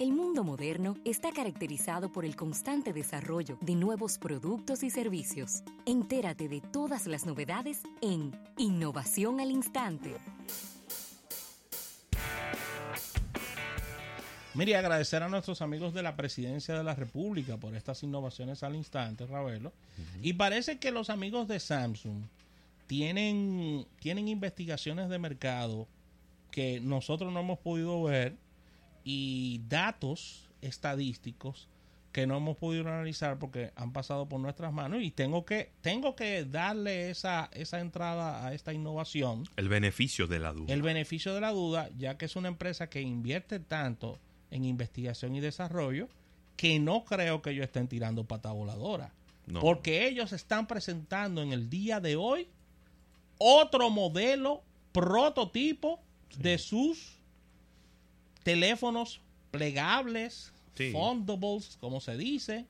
El mundo moderno está caracterizado por el constante desarrollo de nuevos productos y servicios. Entérate de todas las novedades en Innovación al Instante. Mire, agradecer a nuestros amigos de la Presidencia de la República por estas innovaciones al instante, Ravelo. Y parece que los amigos de Samsung tienen, tienen investigaciones de mercado que nosotros no hemos podido ver y datos estadísticos que no hemos podido analizar porque han pasado por nuestras manos y tengo que tengo que darle esa esa entrada a esta innovación. El beneficio de la duda. El beneficio de la duda ya que es una empresa que invierte tanto en investigación y desarrollo que no creo que ellos estén tirando pata voladora. No. porque ellos están presentando en el día de hoy otro modelo prototipo de sus teléfonos plegables, Sí. fondables, como se dice,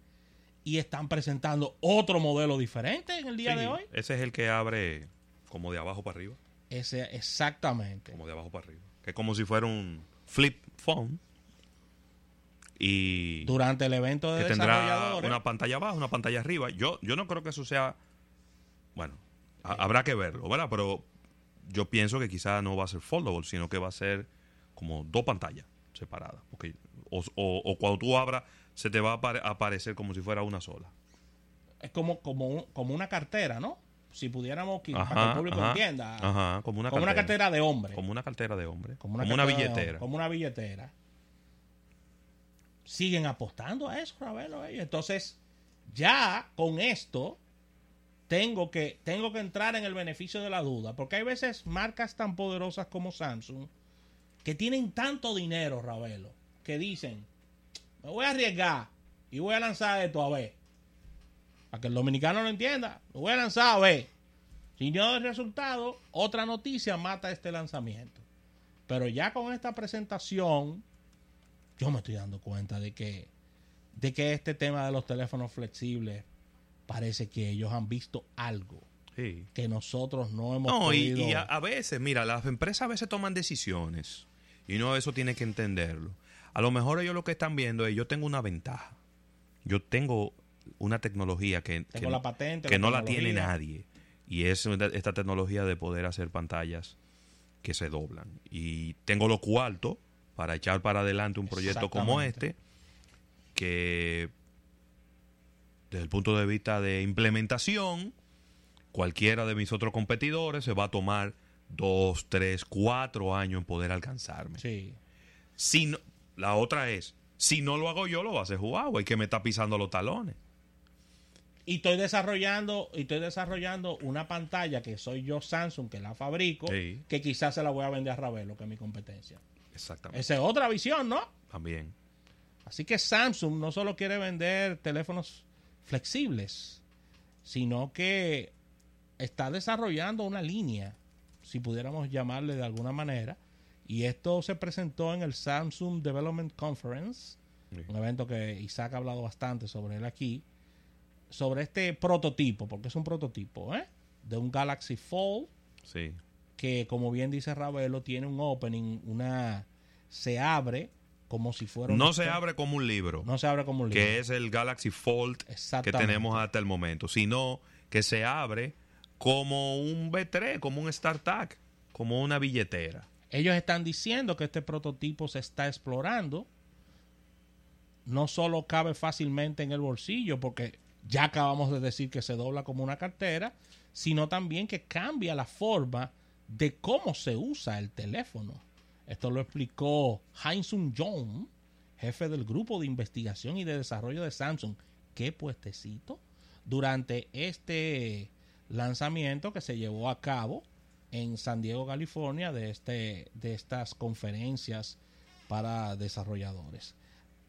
y están presentando otro modelo diferente en el día Sí, de hoy. ese es el que abre como de abajo para arriba Ese exactamente. como de abajo para arriba que es como si fuera un flip phone y Durante el evento de que tendrá una pantalla abajo, una pantalla arriba. Yo, yo no creo que eso sea. Bueno, ha- habrá que verlo, ¿verdad? Pero yo pienso que quizá no va a ser foldable, sino que va a ser como dos pantallas separadas. Porque, o, o- o cuando tú abras, se te va a apare- aparecer como si fuera una sola. es como, como, un- como una cartera, ¿no? Si pudiéramos, que- para que el público ajá, entienda, ajá, como una como una cartera. cartera de hombre. Como una cartera de hombre. como Como una, cartera billetera. hombre, como una billetera. Siguen apostando a eso, Ravelo. ellos. Entonces, ya con esto, tengo que, tengo que entrar en el beneficio de la duda. Porque hay veces marcas tan poderosas como Samsung que tienen tanto dinero, Ravelo, que dicen, me voy a arriesgar y voy a lanzar esto a ver. Para que el dominicano lo entienda, lo voy a lanzar a ver. Si no hay resultado, otra noticia mata este lanzamiento. Pero ya con esta presentación, yo me estoy dando cuenta de que, de que este tema de los teléfonos flexibles parece que ellos han visto algo Sí. que nosotros no hemos No, y, podido. y a, a veces, mira, las empresas a veces toman decisiones y uno eso tiene que entenderlo. A lo mejor ellos lo que están viendo es, yo tengo una ventaja. Yo tengo una tecnología que, Tengo que, la patente, que la no la tiene nadie. Y es esta tecnología de poder hacer pantallas que se doblan. Y tengo lo cuarto para echar para adelante un proyecto como este, que desde el punto de vista de implementación, cualquiera de mis otros competidores se va a tomar dos, tres, cuatro años en poder alcanzarme. Sí. Si no- la otra es, si no lo hago yo, lo va a hacer Huawei, que me está pisando los talones. Y estoy desarrollando, y estoy desarrollando una pantalla que soy yo Samsung, que la fabrico, Sí. que quizás se la voy a vender a Ravelo, que es mi competencia. Exactamente. Esa es otra visión, ¿no? También. Así que Samsung no solo quiere vender teléfonos flexibles, sino que está desarrollando una línea, si pudiéramos llamarle de alguna manera, y esto se presentó en el Samsung Development Conference, Sí. un evento que Isaac ha hablado bastante sobre él aquí, sobre este prototipo, porque es un prototipo, ¿eh? De un Galaxy Fold Sí. que como bien dice Ravelo tiene un opening, una se abre como si fuera un No se abre como un libro, no se abre como un libro. que es el Galaxy Fold que tenemos hasta el momento, sino que se abre como un B3, como un StarTAC, como una billetera. Ellos están diciendo que este prototipo se está explorando. No solo cabe fácilmente en el bolsillo, porque ya acabamos de decir que se dobla como una cartera, sino también que cambia la forma de cómo se usa el teléfono. Esto lo explicó Heinzung Jong, jefe del grupo de investigación y de desarrollo de Samsung. Qué puestecito. Durante este lanzamiento que se llevó a cabo en San Diego, California, de, este, de estas conferencias para desarrolladores.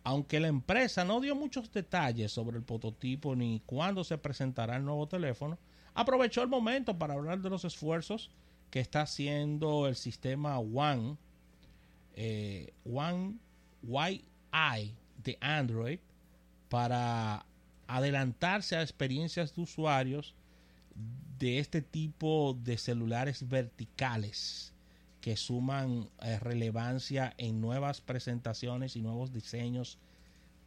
Aunque la empresa no dio muchos detalles sobre el prototipo ni cuándo se presentará el nuevo teléfono, aprovechó el momento para hablar de los esfuerzos que está haciendo el sistema One, eh, One YI de Android para adelantarse a experiencias de usuarios de este tipo de celulares verticales que suman eh, relevancia en nuevas presentaciones y nuevos diseños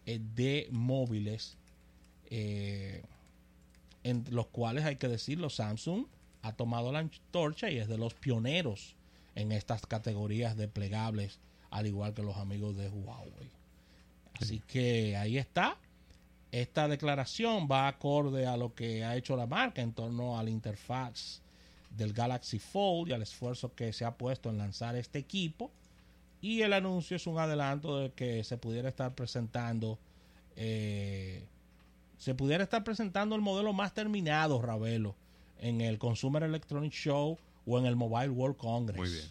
eh, de móviles, eh, en los cuales hay que decirlo, Samsung ha tomado la antorcha y es de los pioneros en estas categorías de plegables, al igual que los amigos de Huawei. Así que ahí está. Esta declaración va acorde a lo que ha hecho la marca en torno a la interfaz del Galaxy Fold y al esfuerzo que se ha puesto en lanzar este equipo. Y el anuncio es un adelanto de que se pudiera estar presentando, eh, se pudiera estar presentando el modelo más terminado, Ravelo, en el Consumer Electronic Show o en el Mobile World Congress. Muy bien.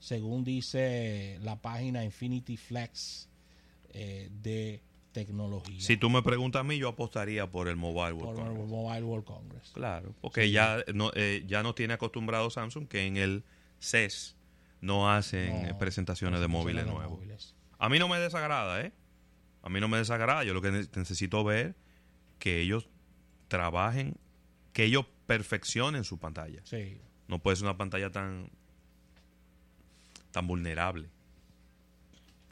Según dice la página Infinity Flex eh, de tecnología. Si tú me preguntas a mí, yo apostaría por el Mobile World por el Congress. Mobile World Congress. Claro, porque ya no, eh, ya no tiene acostumbrado Samsung que en el CES no hacen No, eh, presentaciones de móviles de nuevos. móviles. A mí no me desagrada, ¿eh? A mí no me desagrada. Yo lo que ne- necesito ver que ellos trabajen, que ellos perfeccionen su pantalla. Sí. No puede ser una pantalla tan tan vulnerable.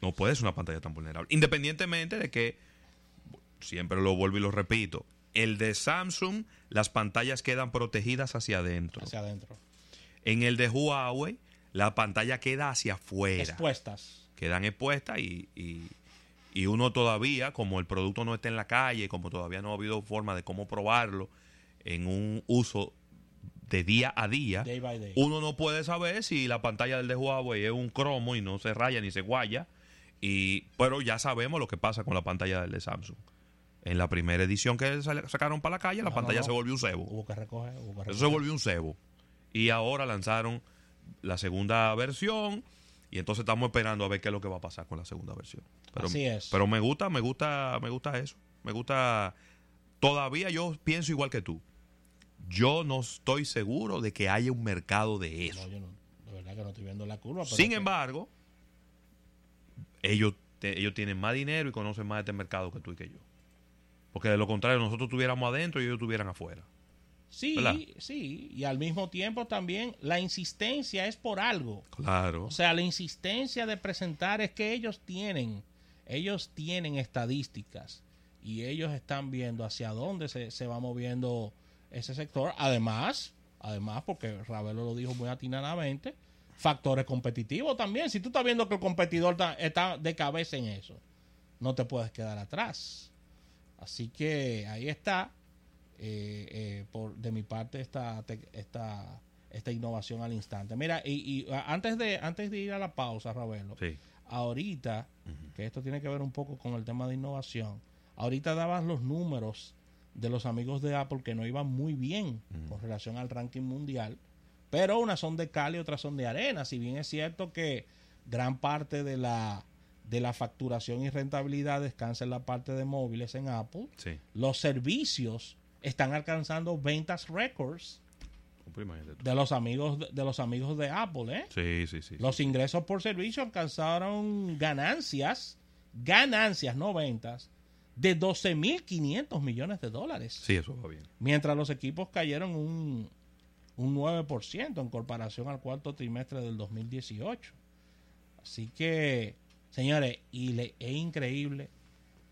No puede ser una pantalla tan vulnerable. Independientemente de que, siempre lo vuelvo y lo repito, el de Samsung, las pantallas quedan protegidas hacia adentro. Hacia adentro. En el de Huawei, la pantalla queda hacia afuera. Expuestas. Quedan expuestas y, y, y uno todavía, como el producto no está en la calle, como todavía no ha habido forma de cómo probarlo en un uso de día a día, Day by day. uno no puede saber si la pantalla del de Huawei es un cromo y no se raya ni se guaya. Y, pero ya sabemos lo que pasa con la pantalla de Samsung. En la primera edición que sacaron para la calle, la No, pantalla no, no. se volvió un cebo. Hubo que recoger. Hubo que Eso se recoger. volvió un cebo. Y ahora lanzaron la segunda versión. Y entonces estamos esperando a ver qué es lo que va a pasar con la segunda versión. Pero, Así es. Pero me gusta, me gusta, me gusta eso. Me gusta. Todavía yo pienso igual que tú. Yo no estoy seguro de que haya un mercado de eso. No, yo no. De verdad que no estoy viendo la curva. pero Sin que- embargo, ellos, te- ellos tienen más dinero y conocen más de este mercado que tú y que yo. Porque de lo contrario, nosotros estuviéramos adentro y ellos estuvieran afuera. Sí, ¿verdad? sí. Y al mismo tiempo también la insistencia es por algo. Claro. O sea, la insistencia de presentar es que ellos tienen, ellos tienen estadísticas y ellos están viendo hacia dónde se, se va moviendo ese sector. Además, además, porque Ravelo lo dijo muy atinadamente, factores competitivos también. Si tú estás viendo que el competidor está, de cabeza en eso, no te puedes quedar atrás. Así que ahí está. eh, eh, por de mi parte esta, esta, esta innovación al instante. Mira, y, y, antes de antes de ir a la pausa, Ravelo, Sí. ahorita, que esto tiene que ver un poco con el tema de innovación, ahorita daban los números de los amigos de Apple que no iban muy bien con relación al ranking mundial, pero unas son de cal y otras son de arena, si bien es cierto que gran parte de la de la facturación y rentabilidad descansa en la parte de móviles en Apple, Sí. los servicios están alcanzando ventas récords de los amigos de, de los amigos de Apple, ¿eh? Sí, sí, sí. Los ingresos por servicio alcanzaron ganancias, ganancias, no ventas, de 12.500 millones de dólares. Sí, eso va bien. Mientras los equipos cayeron un, un 9% en comparación al cuarto trimestre del 2018. Así que, señores, y le, es increíble.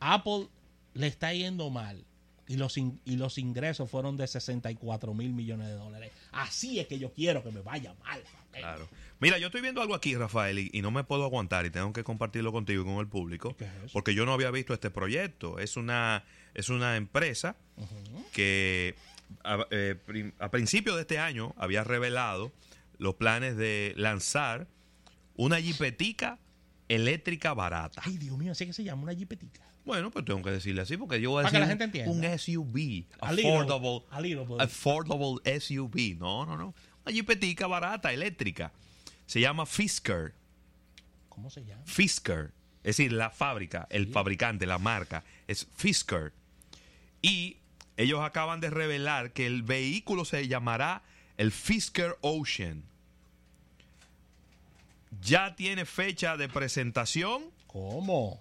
Apple le está yendo mal. Y los, in- y los ingresos fueron de 64 mil millones de dólares. Así es que yo quiero que me vaya mal. Claro. Mira, yo estoy viendo algo aquí, Rafael, y, y no me puedo aguantar y tengo que compartirlo contigo y con el público, porque yo no había visto este proyecto. Es una, es una empresa que a, eh, a principios de este año había revelado los planes de lanzar una jipetica eléctrica barata. Ay, Dios mío, así que se llama una jipetica. Bueno, pues tengo que decirle así, porque yo voy a decir un. SUV, A little, affordable, a little, but- affordable SUV. No, no, no. Una jipetica barata, eléctrica. Se llama Fisker. ¿Cómo se llama? Fisker. Es decir, la fábrica, el fabricante, la marca, es Fisker. Y ellos acaban de revelar que el vehículo se llamará el Fisker Ocean. Ya tiene fecha de presentación, ¿Cómo?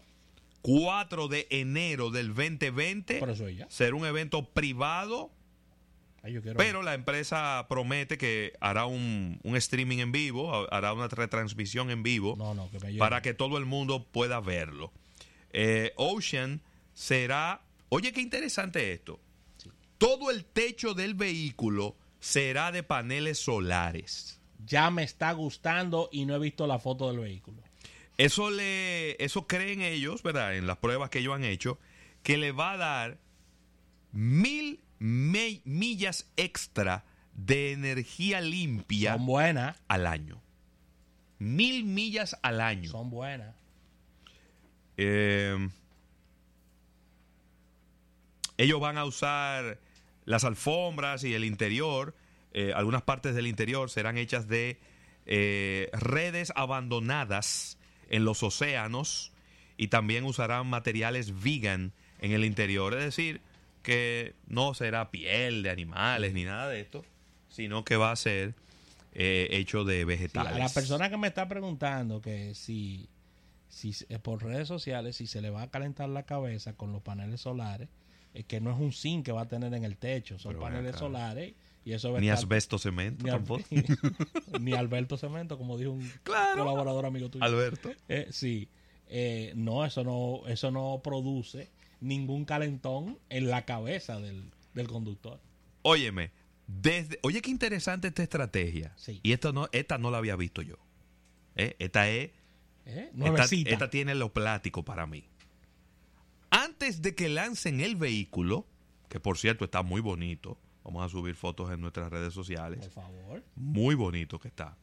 4 de enero del 2020. Por eso. Será un evento privado Ay, yo quiero- Pero la empresa promete que hará un, un streaming en vivo, ha- hará una retransmisión en vivo No, no, que para que todo el mundo pueda verlo. Eh, Ocean será, oye qué interesante esto, todo el techo del vehículo será de paneles solares. Ya me está gustando y no he visto la foto del vehículo. Eso le, eso creen ellos, ¿verdad? En las pruebas que ellos han hecho, que le va a dar mil me- millas extra de energía limpia Son buenas, al año. Mil millas al año. son buenas. Eh, ellos van a usar las alfombras y el interior. eh, algunas partes del interior serán hechas de eh, redes abandonadas en los océanos y también usarán materiales vegan en el interior. Es decir, que no será piel de animales ni nada de esto, sino que va a ser eh, hecho de Sí, vegetales. a la persona que me está preguntando que si, si por redes sociales si se le va a calentar la cabeza con los paneles solares, es que no es un zinc que va a tener en el techo, son Pero paneles acá. solares y eso Ni asbesto cemento ni, Al- tampoco. ni Alberto Cemento, como dijo un Claro. colaborador amigo tuyo. Alberto. Eh, sí, Eh, no, eso no, eso no produce ningún calentón en la cabeza del, del conductor. Óyeme, desde, oye qué interesante esta estrategia. Sí. Y esto no, esta no la había visto yo. ¿Eh? Esta es, ¿Eh? esta, esta tiene lo plático para mí. Antes de que lancen el vehículo, que por cierto está muy bonito, vamos a subir fotos en nuestras redes sociales, Por favor. muy bonito que está.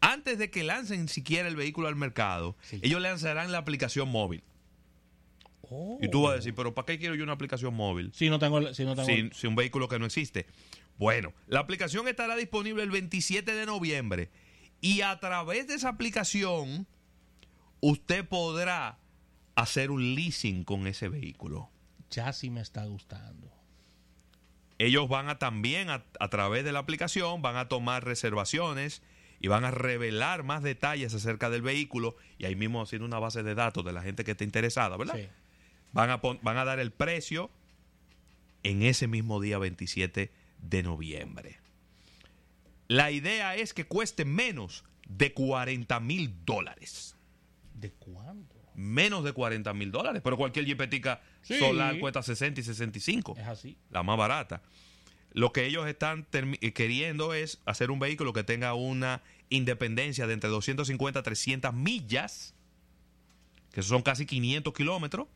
Antes de que lancen siquiera el vehículo al mercado, Sí. ellos lanzarán la aplicación móvil. Oh. Y tú vas a decir, pero ¿para qué quiero yo una aplicación móvil? Si no tengo, si no tengo si, si un vehículo que no existe. Bueno, la aplicación estará disponible el 27 de noviembre y a través de esa aplicación usted podrá hacer un leasing con ese vehículo. ya sí me está gustando. Ellos van a también, a, a través de la aplicación, van a tomar reservaciones y van a revelar más detalles acerca del vehículo y ahí mismo haciendo una base de datos de la gente que esté interesada, ¿verdad? Sí. Van a, van a dar el precio en ese mismo día 27 de noviembre. La idea es que cueste menos de 40 mil dólares. ¿De cuándo? Menos de 40 mil dólares. Pero cualquier jipetica Sí. solar cuesta 60 y 65. Es así. La más barata. Lo que ellos están eh, queriendo es hacer un vehículo que tenga una independencia de entre 250 a 300 millas, que son casi 500 kilómetros,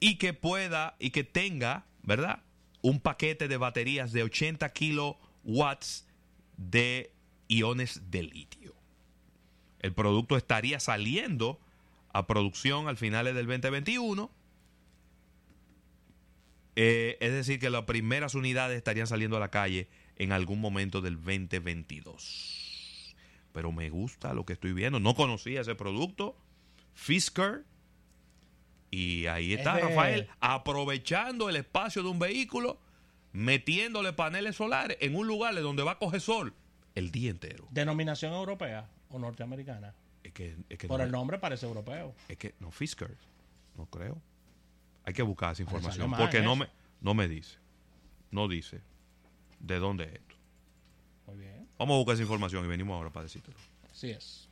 y que pueda y que tenga, ¿verdad? Un paquete de baterías de 80 kilowatts de iones de litio. El producto estaría saliendo a producción al finales del 2021. Eh, es decir, que las primeras unidades estarían saliendo a la calle en algún momento del 2022. Pero me gusta lo que estoy viendo. No conocía ese producto. Fisker. Y ahí está, Es de- Rafael, aprovechando el espacio de un vehículo, metiéndole paneles solares en un lugar donde va a coger sol el día entero. ¿Denominación europea o norteamericana? Es que, es que Por no, el nombre parece europeo. es que no, Fisker, no creo. Hay que buscar esa información porque no eso. me, no me dice. No dice de dónde es esto. Muy bien. Vamos a buscar esa información y venimos ahora para decírtelo. Así es.